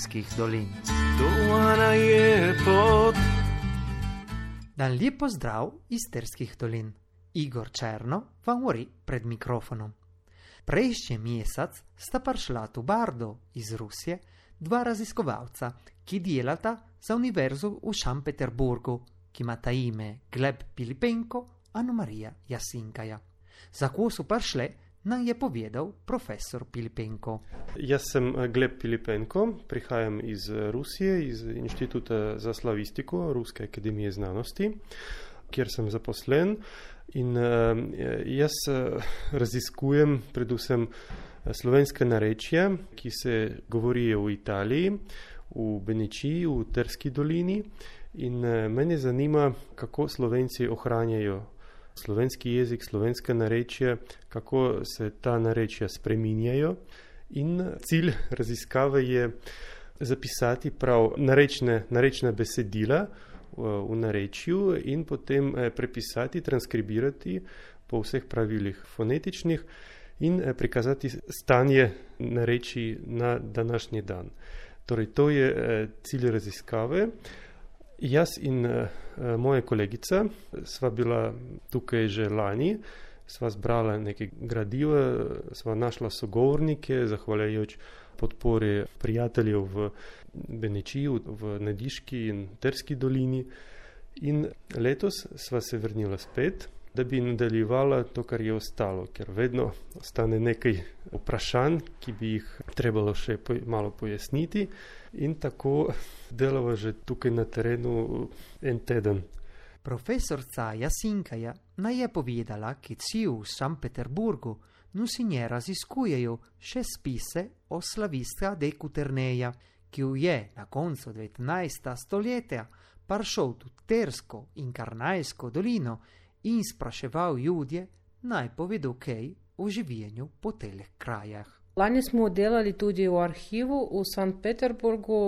Isterskih dolin. Dolana je pot. Dan lepo zdrav iz Isterskih dolin. Igor Černo vam govori pred mikrofonom. Prejšnji mesec sta prišla tu Bardo iz Rusije, dva raziskovalca, ki delata za univerzo v Šampeterburgu, ki imata ime Gleb Pilipenko in Marija Jasinkaja. Za ko so prišle, nam je povedal profesor Pilipenko. Jaz sem Gleb Pilipenko, prihajam iz Rusije, iz Inštituta za slavistiko Ruske akademije znanosti, kjer sem zaposlen. In uh, jaz raziskujem predvsem slovenske narečja, ki se govorijo v Italiji, v Benečiji, v Terski dolini. In mene zanima, kako slovenci ohranjajo slovenski jezik, slovenske narečje, kako se ta narečja spreminjajo. In cilj raziskave je zapisati prav narečne, narečne besedila v narečju in potem prepisati, transkribirati po vseh pravilih fonetičnih in prikazati stanje nareči na današnji dan. Torej, to je cilj raziskave. Jaz in moja kolegica sva bila tukaj že lani, sva zbrala nekaj gradiva, sva našla sogovornike, zahvaljujoč podpori prijateljev v Benečiju, v Nediški in Terski dolini. In letos sva se vrnila spet, da bi nadaljevala to, kar je ostalo, ker vedno ostane nekaj vprašanj, ki bi jih trebalo še malo pojasniti. In tako delava že tukaj na terenu en teden. Profesorca Jasinkaja naj je povedala, ki ci v San Peterburgu nusinje raziskujejo še spise o slavista de Kuterneja, ki je na koncu 19. stoletja prišel v Tersko in Karnajsko dolino in spraševal ljudje, naj povedo kaj o življenju po teh krajah. Lani smo delali tudi v arhivu v St. Peterburgu,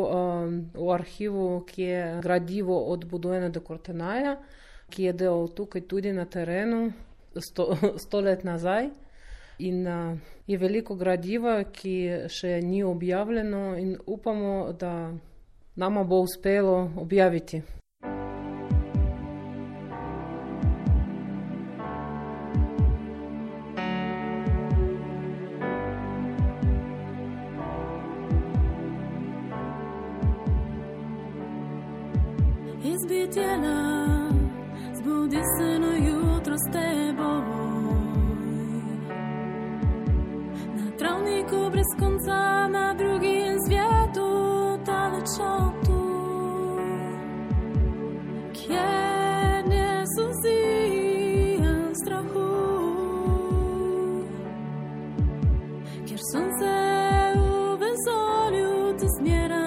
v arhivu, ki je gradivo od Budojna do Kortenaja, ki je delal tukaj tudi na terenu sto, sto let nazaj. In uh, je veliko gradiva, ki še ni objavljeno, in upamo, da nama bo uspelo objaviti. Izbitjena, zbudi se na jutro s teboj. travniku brez konca na drugim svetu, daleč od tu, kjer ne suzijem strahu, kjer sonce v vesolju ti smeram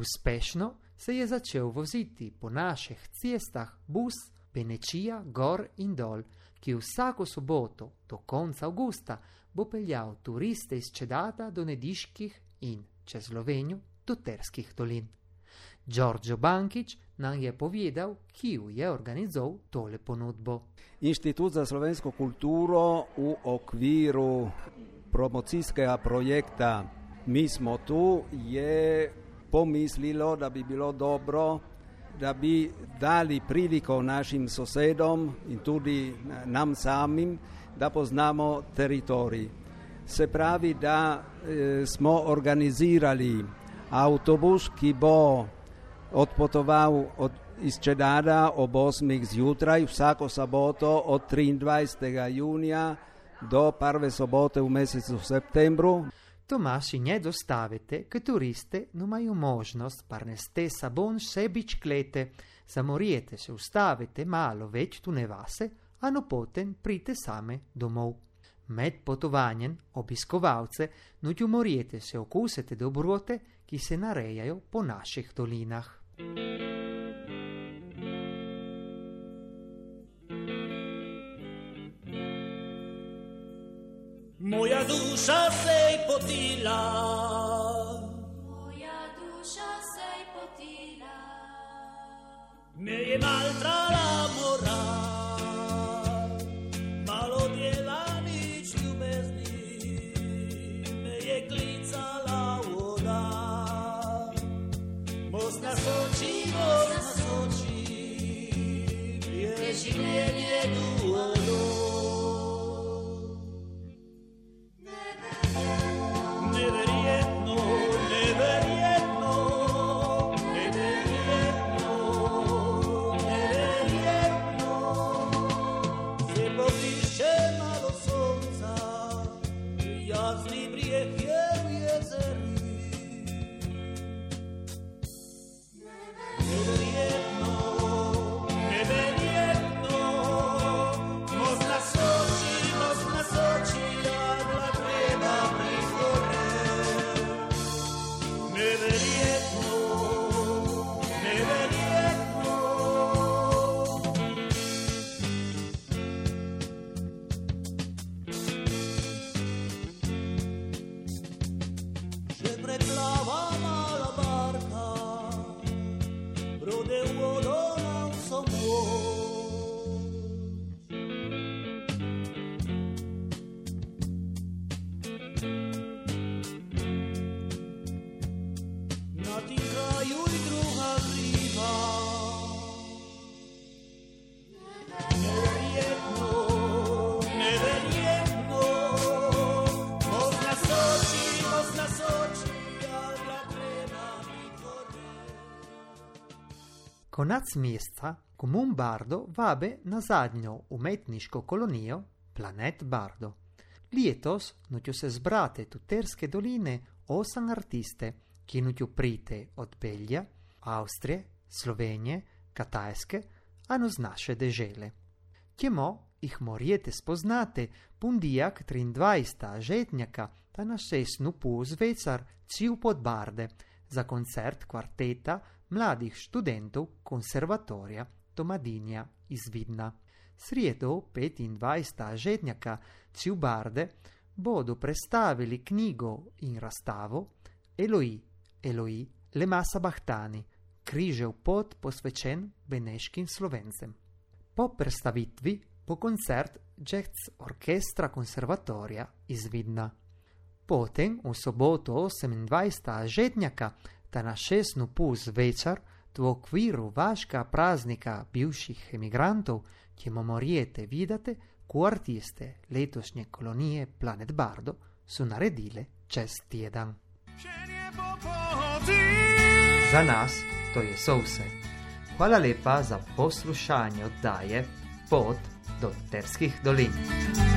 Uspešno se je začel voziti po naših cestah bus Benečija gor in dol, ki vsako soboto do konca avgusta bo peljal turiste iz Čedata do Nediških in čez Sloveniju do Terskih dolin. Giorgio Bankič nam je povedal, ki je organizoval tole ponudbo. Inštitut za slovensko kulturo v okviru promocijskega projekta Mi smo tu je pomislilo, da bi bilo dobro, da bi dali priliko našim sosedom in tudi nam samim, da poznamo teritorij. Se pravi, da e, smo organizirali avtobus, ki bo odpotoval od, iz Čedada ob 8. zjutraj vsako soboto od 23. junija do prve sobote v mesecu septembru. Tomaši ne dostavite, che turiste mai možnost parneste sabon sebič klete, zamoriete se ustavite malo več tu ne vase, a no potem prite same domov. Med potovanjem obiskovalce nutju moriete se okusete dobrote, ki se narejajo po naših dolinah. Moja duša se je Me je maltrala mora. Malo dela nič ljubezni. Me je klicala voda. Most na soči, most na soči. Je. Konec meseca Komun Bardo vabe na zadnjo umetniško kolonijo Planet Bardo. Letos nutju se zbrate tuterske doline osem artiste, ki nutju prite od Belgija, Avstrije, Slovenije, Katajske, ano z naše dežele. Kjemo jih morjete spoznate pundijak 23. žetnjaka ta na šestnu puz vecar ciu pod barde za koncert kvarteta mladih študentov konservatorija Tomadinja iz Vidna. Sredo 25. žetnjaka ciu barde bodo predstavili knjigo in razstavo Eloi, Eloi, le masa bahtani, križev pot posvečen beneškim slovencem. Po predstavitvi bo koncert Jazz Orkestra Konservatorija iz Vidna. Potem v soboto 28. žetnjaka ta na šestnu pus večer v okviru vaška praznika bivših emigrantov, ki morjete videti, ko artiste letošnje kolonije Planet Bardo so naredile čez teden. Za nas to je so vse. Hvala lepa za poslušanje oddaje Pot do Terskih dolin.